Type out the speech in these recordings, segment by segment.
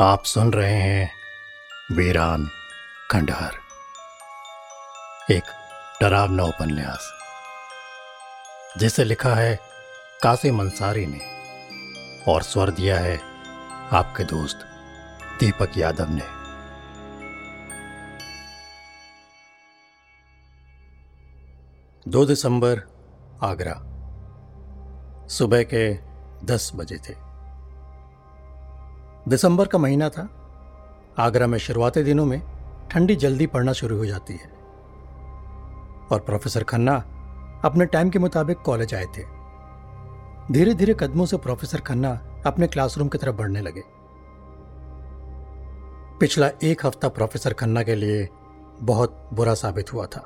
आप सुन रहे हैं वीरान खंडहर। एक डरावना उपन्यास, जिसे लिखा है कासिम अंसारी ने और स्वर दिया है आपके दोस्त दीपक यादव ने। दो दिसंबर, आगरा, सुबह के दस बजे थे। दिसंबर का महीना था। आगरा में शुरुआती दिनों में ठंडी जल्दी पड़ना शुरू हो जाती है। और प्रोफेसर खन्ना अपने टाइम के मुताबिक कॉलेज आए थे। धीरे धीरे कदमों से प्रोफेसर खन्ना अपने क्लासरूम की तरफ़ बढ़ने लगे। पिछला एक हफ़्ता प्रोफेसर खन्ना के लिए बहुत बुरा साबित हुआ था,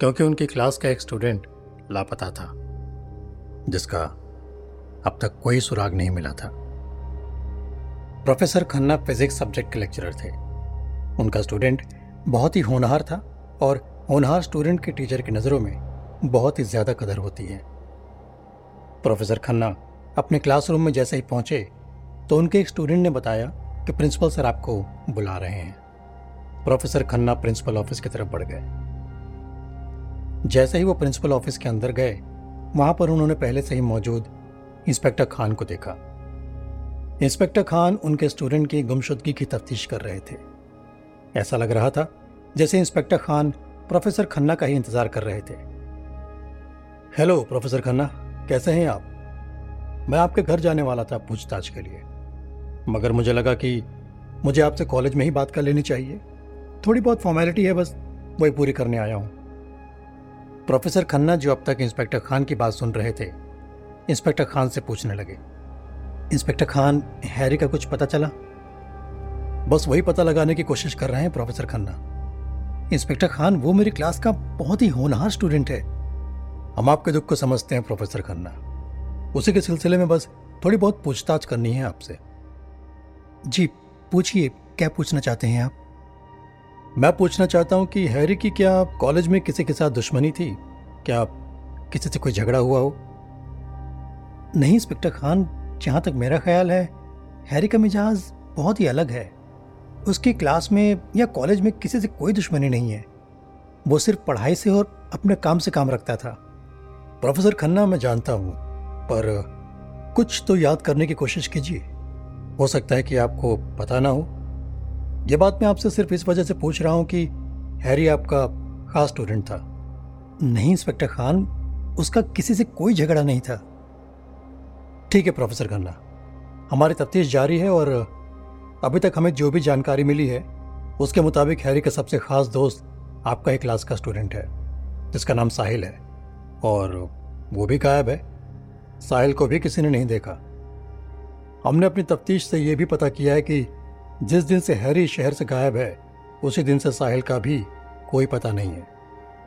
क्योंकि उनकी क्लास का एक स्टूडेंट लापता था, जिसका अब तक कोई सुराग नहीं मिला था। प्रोफेसर खन्ना फिजिक्स सब्जेक्ट के लेक्चरर थे। उनका स्टूडेंट बहुत ही होनहार था और होनहार स्टूडेंट के टीचर की नज़रों में बहुत ही ज़्यादा कदर होती है। प्रोफेसर खन्ना अपने क्लासरूम में जैसे ही पहुँचे तो उनके एक स्टूडेंट ने बताया कि प्रिंसिपल सर आपको बुला रहे हैं। प्रोफेसर खन्ना प्रिंसिपल ऑफ़िस की तरफ़ बढ़ गए। जैसे ही वो प्रिंसिपल ऑफ़िस के अंदर गए, वहाँ पर उन्होंने पहले से ही मौजूद इंस्पेक्टर खान को देखा। इंस्पेक्टर खान उनके स्टूडेंट की गुमशुदगी की तफ्तीश कर रहे थे। ऐसा लग रहा था जैसे इंस्पेक्टर खान प्रोफेसर खन्ना का ही इंतज़ार कर रहे थे। हेलो, प्रोफेसर खन्ना, कैसे हैं आप? मैं आपके घर जाने वाला था पूछताछ के लिए। मगर मुझे लगा कि मुझे आपसे कॉलेज में ही बात कर लेनी चाहिए। थोड़ी बहुत फॉर्मेलिटी है बस, वही पूरी करने आया हूँ। प्रोफेसर खन्ना जो अब तक इंस्पेक्टर खान की बात सुन रहे थे, इंस्पेक्टर खान से पूछने लगे। इंस्पेक्टर खान, हैरी का कुछ पता चला? बस वही पता लगाने की कोशिश कर रहे हैं प्रोफेसर खन्ना। इंस्पेक्टर खान, वो मेरी क्लास का बहुत ही होनहार स्टूडेंट है। हम आपके दुख को समझते हैं, प्रोफेसर खन्ना। उसी के सिलसिले में बस थोड़ी बहुत पूछताछ करनी है आपसे। जी, पूछिए, क्या पूछना चाहते हैं आप? मैं पूछना चाहता हूँ कि हैरी की क्या कॉलेज में किसी के साथ दुश्मनी थी? क्या किसी से कोई झगड़ा हुआ हो? नहीं, इंस्पेक्टर खान जहाँ तक मेरा ख्याल है, हैरी का मिजाज बहुत ही अलग है। उसकी क्लास में या कॉलेज में किसी से कोई दुश्मनी नहीं है। वो सिर्फ़ पढ़ाई से और अपने काम से काम रखता था। प्रोफेसर खन्ना मैं जानता हूँ, पर कुछ तो याद करने की कोशिश कीजिए। हो सकता है कि आपको पता ना हो। यह बात मैं आपसे सिर्फ़ इस वजह से पूछ रहा हूँ कि हैरी आपका खास स्टूडेंट था। नहीं, इंस्पेक्टर खान, उसका किसी से कोई झगड़ा नहीं था। ठीक है, प्रोफेसर खन्ना हमारी तफ्तीश जारी है और अभी तक हमें जो भी जानकारी मिली है, उसके मुताबिक हैरी का सबसे खास दोस्त आपका ही क्लास का स्टूडेंट है, जिसका नाम साहिल है। और वो भी गायब है। साहिल को भी किसी ने नहीं देखा। हमने अपनी तफ्तीश से ये भी पता किया है कि जिस दिन से हैरी शहर से गायब है, उसी दिन से साहिल का भी कोई पता नहीं है।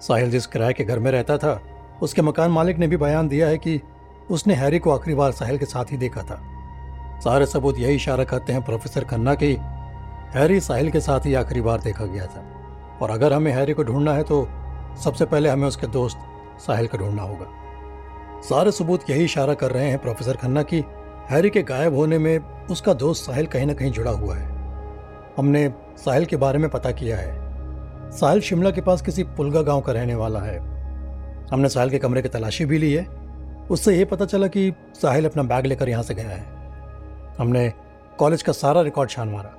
साहिल जिस किराए के घर में रहता था, उसके मकान मालिक ने भी बयान दिया है कि उसने हैरी को आखिरी बार साहिल के साथ ही देखा था। सारे सबूत यही इशारा करते हैं प्रोफेसर खन्ना की हैरी साहिल के साथ ही आखिरी बार देखा गया था। और अगर हमें हैरी को ढूंढना है तो सबसे पहले हमें उसके दोस्त साहिल को ढूंढना होगा। सारे सबूत यही इशारा कर रहे हैं प्रोफेसर खन्ना की हैरी के गायब होने में उसका दोस्त साहिल कहीं ना कहीं जुड़ा हुआ है। हमने साहिल के बारे में पता किया है। साहिल शिमला के पास किसी पुलगा गाँव का रहने वाला है। हमने साहिल के कमरे की तलाशी भी ली है। उससे यह पता चला कि साहिल अपना बैग लेकर यहाँ से गया है। हमने कॉलेज का सारा रिकॉर्ड छान मारा,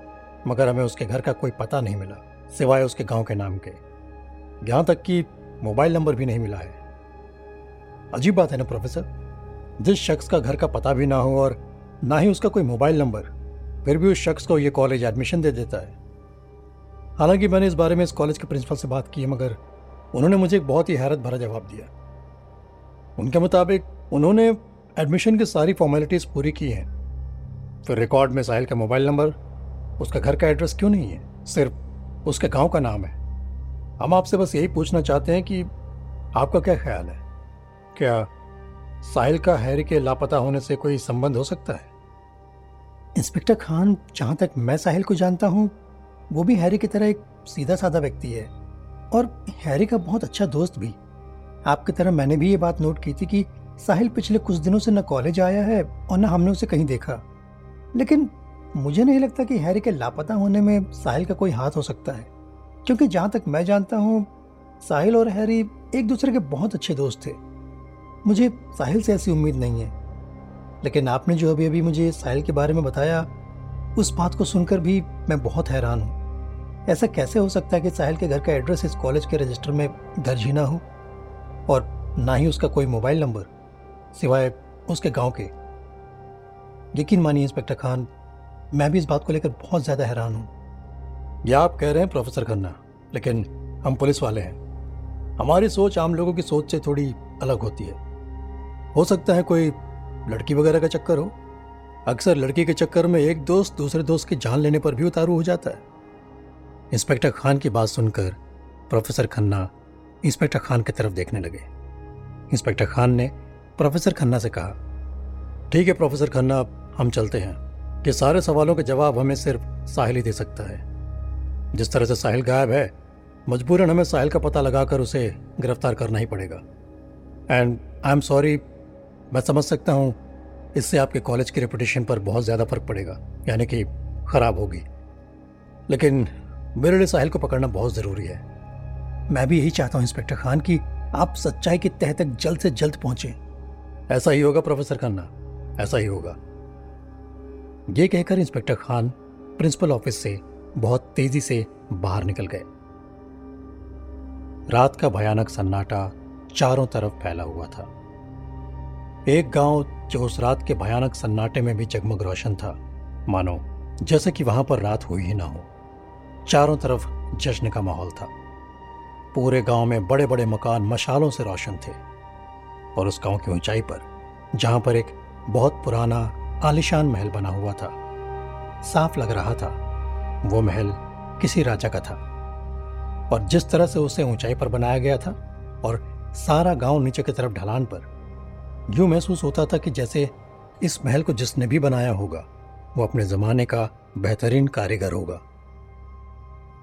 मगर हमें उसके घर का कोई पता नहीं मिला, सिवाय उसके गाँव के नाम के। यहाँ तक कि मोबाइल नंबर भी नहीं मिला है। अजीब बात है ना, प्रोफेसर? जिस शख्स का घर का पता भी ना हो और ना ही उसका कोई मोबाइल नंबर, फिर भी उस शख्स को यह कॉलेज एडमिशन दे देता है। हालाँकि मैंने इस बारे में इस कॉलेज के प्रिंसिपल से बात की, मगर उन्होंने मुझे एक बहुत ही हैरत भरा जवाब दिया। उनके मुताबिक उन्होंने एडमिशन की सारी फॉर्मेलिटीज़ पूरी की हैं। फिर रिकॉर्ड में साहिल का मोबाइल नंबर उसका घर का एड्रेस क्यों नहीं है? सिर्फ़ उसके गाँव का नाम है। हम आपसे बस यही पूछना चाहते हैं कि आपका क्या ख्याल है? क्या साहिल का हैरी के लापता होने से कोई संबंध हो सकता है? इंस्पेक्टर खान, जहाँ तक मैं साहिल को जानता हूँ, वो भी हैरी की तरह एक सीधा साधा व्यक्ति है। और हैरी का बहुत अच्छा दोस्त भी। आपकी तरह मैंने भी ये बात नोट की थी कि साहिल पिछले कुछ दिनों से न कॉलेज आया है और न हमने उसे कहीं देखा। लेकिन मुझे नहीं लगता कि हैरी के लापता होने में साहिल का कोई हाथ हो सकता है, क्योंकि जहाँ तक मैं जानता हूँ, साहिल और हैरी एक दूसरे के बहुत अच्छे दोस्त थे। मुझे साहिल से ऐसी उम्मीद नहीं है। लेकिन आपने जो अभी अभी मुझे साहिल के बारे में बताया, उस बात को सुनकर भी मैं बहुत हैरान हूँ। ऐसा कैसे हो सकता है कि साहिल के घर का एड्रेस इस कॉलेज के रजिस्टर में दर्ज ही ना हो? और ना ही उसका कोई मोबाइल नंबर। सिवाय उसके गाँव के। यकीन मानिए, इंस्पेक्टर खान, मैं भी इस बात को लेकर बहुत ज़्यादा हैरान हूँ। या आप कह रहे हैं, प्रोफेसर खन्ना, लेकिन हम पुलिस वाले हैं। हमारी सोच आम लोगों की सोच से थोड़ी अलग होती है। हो सकता है कोई लड़की वगैरह का चक्कर हो। अक्सर लड़की के चक्कर में एक दोस्त दूसरे दोस्त की जान लेने पर भी उतारू हो जाता है। इंस्पेक्टर खान की बात सुनकर प्रोफेसर खन्ना, इंस्पेक्टर खान की तरफ़ देखने लगे। इंस्पेक्टर खान ने प्रोफेसर खन्ना से कहा, ठीक है, प्रोफेसर खन्ना, हम चलते हैं। कि सारे सवालों के जवाब हमें सिर्फ़ साहिल ही दे सकता है। जिस तरह से साहिल गायब है, मजबूरन हमें साहिल का पता लगाकर उसे गिरफ़्तार करना ही पड़ेगा। एंड आई एम सॉरी मैं समझ सकता हूँ, इससे आपके कॉलेज की रेपुटेशन पर बहुत ज़्यादा फ़र्क पड़ेगा, यानी कि ख़राब होगी। लेकिन मेरे लिए साहिल को पकड़ना बहुत ज़रूरी है। मैं भी यही चाहता हूँ, इंस्पेक्टर खान, कि आप सच्चाई के तह तक जल्द से जल्द पहुँचे। ऐसा ही होगा, प्रोफेसर खन्ना, ऐसा ही होगा। ये कहकर इंस्पेक्टर खान प्रिंसिपल ऑफ़िस से बहुत तेज़ी से बाहर निकल गए। रात का भयानक सन्नाटा चारों तरफ़ फैला हुआ था। एक गाँव जो उस रात के भयानक सन्नाटे में भी जगमग रोशन था, मानो जैसे कि वहाँ पर रात हुई ही ना हो। चारों तरफ़ जश्न का माहौल था। पूरे गाँव में बड़े बड़े मकान मशालों से रोशन थे। और उस गाँव की ऊंचाई पर, जहाँ पर एक बहुत पुराना आलिशान महल बना हुआ था। साफ़ लग रहा था, वो महल किसी राजा का था। और जिस तरह से उसे ऊंचाई पर बनाया गया था और सारा गाँव नीचे की तरफ़ ढलान पर, यूँ महसूस होता था कि जैसे इस महल को जिसने भी बनाया होगा, वो अपने जमाने का बेहतरीन कारीगर होगा।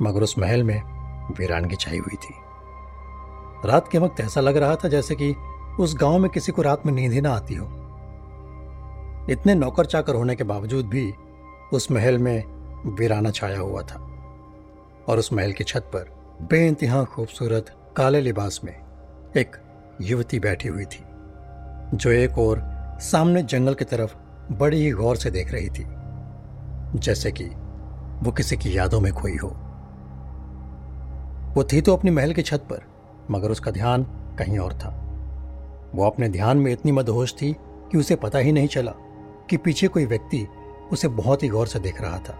मगर उस महल में वीरानगी छाई हुई थी। रात के वक्त ऐसा लग रहा था जैसे कि उस गाँव में किसी को रात में नींद ही ना आती हो। इतने नौकर चाकर होने के बावजूद भी उस महल में वीराना छाया हुआ था और उस महल की छत पर बेइंतहा खूबसूरत काले लिबास में एक युवती बैठी हुई थी, जो एक और सामने जंगल की तरफ़ बड़ी ही गौर से देख रही थी, जैसे कि वो किसी की यादों में खोई हो। वो थी तो अपनी महल की छत पर, मगर उसका ध्यान कहीं और था। वो अपने ध्यान में इतनी मदहोश थी कि उसे पता ही नहीं चला कि पीछे कोई व्यक्ति उसे बहुत ही गौर से देख रहा था।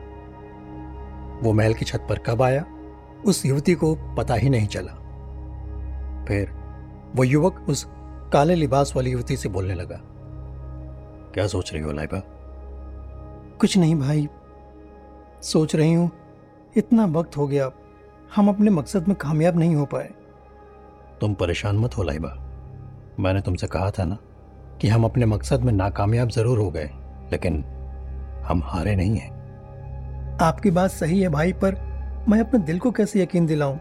वो महल की छत पर कब आया, उस युवती को पता ही नहीं चला। फिर वो युवक उस काले लिबास वाली युवती से बोलने लगा। क्या सोच रही हो लाइबा? कुछ नहीं भाई, सोच रही हूँ, इतना वक्त हो गया, हम अपने मकसद में कामयाब नहीं हो पाए। तुम परेशान मत हो लाइबा। मैंने तुमसे कहा था ना कि हम अपने मकसद में नाकामयाब ज़रूर हो गए लेकिन हम हारे नहीं हैं। आपकी बात सही है भाई पर मैं अपने दिल को कैसे यकीन दिलाऊं?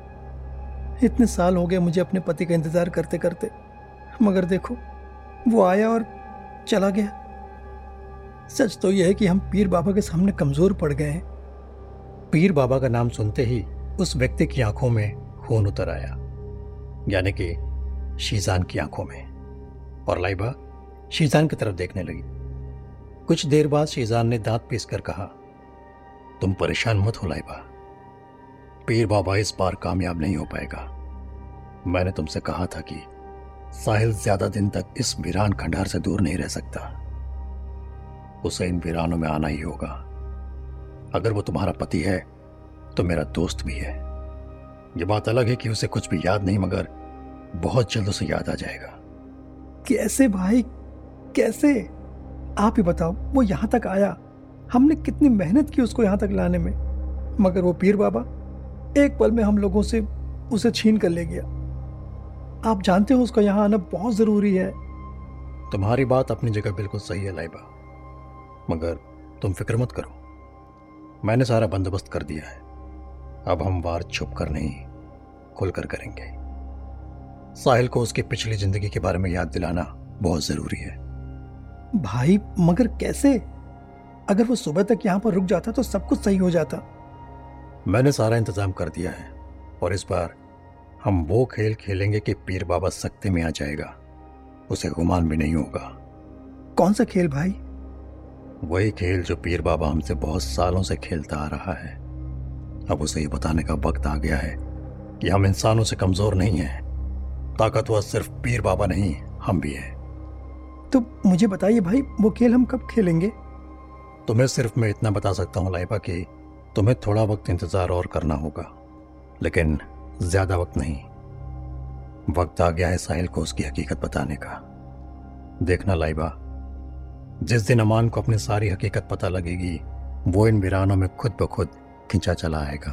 इतने साल हो गए मुझे अपने पति का इंतज़ार करते करते मगर देखो वो आया और चला गया। सच तो यह है कि हम पीर बाबा के सामने कमज़ोर पड़ गए हैं। पीर बाबा का नाम सुनते ही उस व्यक्ति की आँखों में खून उतर आया यानी कि शीजान की आँखों में। और लाइबा शीजान की तरफ़ देखने लगी। कुछ देर बाद शीजान ने दांत पीस कर कहा, तुम परेशान मत हो लाइबा। पीर बाबा इस बार कामयाब नहीं हो पाएगा। मैंने तुमसे कहा था कि साहिल ज़्यादा दिन तक इस वीरान खंडार से दूर नहीं रह सकता। उसे इन वीरानों में आना ही होगा। अगर वो तुम्हारा पति है तो मेरा दोस्त भी है। ये बात अलग है कि उसे कुछ भी याद नहीं, मगर बहुत जल्द उसे याद आ जाएगा। कैसे भाई? कैसे? आप ही बताओ, वो यहाँ तक आया। हमने कितनी मेहनत की उसको यहाँ तक लाने में। मगर वो पीर बाबा, एक पल में हम लोगों से उसे छीन कर ले गया। आप जानते हो उसका यहाँ आना बहुत ज़रूरी है। तुम्हारी बात अपनी जगह बिल्कुल सही है लाइबा। मगर तुम फ़िक्र मत करो। मैंने सारा बंदोबस्त कर दिया है। अब हम वार छुप कर नहीं, खुलकर करेंगे। साहिल को उसकी पिछली ज़िंदगी के बारे में याद दिलाना बहुत ज़रूरी है। भाई मगर कैसे? अगर वो सुबह तक यहाँ पर रुक जाता तो सब कुछ सही हो जाता। मैंने सारा इंतज़ाम कर दिया है और इस बार हम वो खेल खेलेंगे कि पीर बाबा सख्ते में आ जाएगा। उसे गुमान भी नहीं होगा। कौन सा खेल भाई? वही खेल जो पीर बाबा हमसे बहुत सालों से खेलता आ रहा है। अब उसे ये बताने का वक्त आ गया है कि हम इंसानों से कमज़ोर नहीं हैं। ताकतवर सिर्फ़ पीर बाबा नहीं हम भी हैं। तो मुझे बताइए भाई वो खेल हम कब खेलेंगे? तुम्हें सिर्फ़ मैं इतना बता सकता हूँ लाइबा कि तुम्हें थोड़ा वक्त इंतज़ार और करना होगा। लेकिन ज़्यादा वक्त नहीं। वक्त आ गया है साहिल को उसकी हकीकत बताने का। देखना लाइबा जिस दिन अमान को अपनी सारी हकीकत पता लगेगी वो इन वीरानों में खुद ब खुद खिंचा चला आएगा।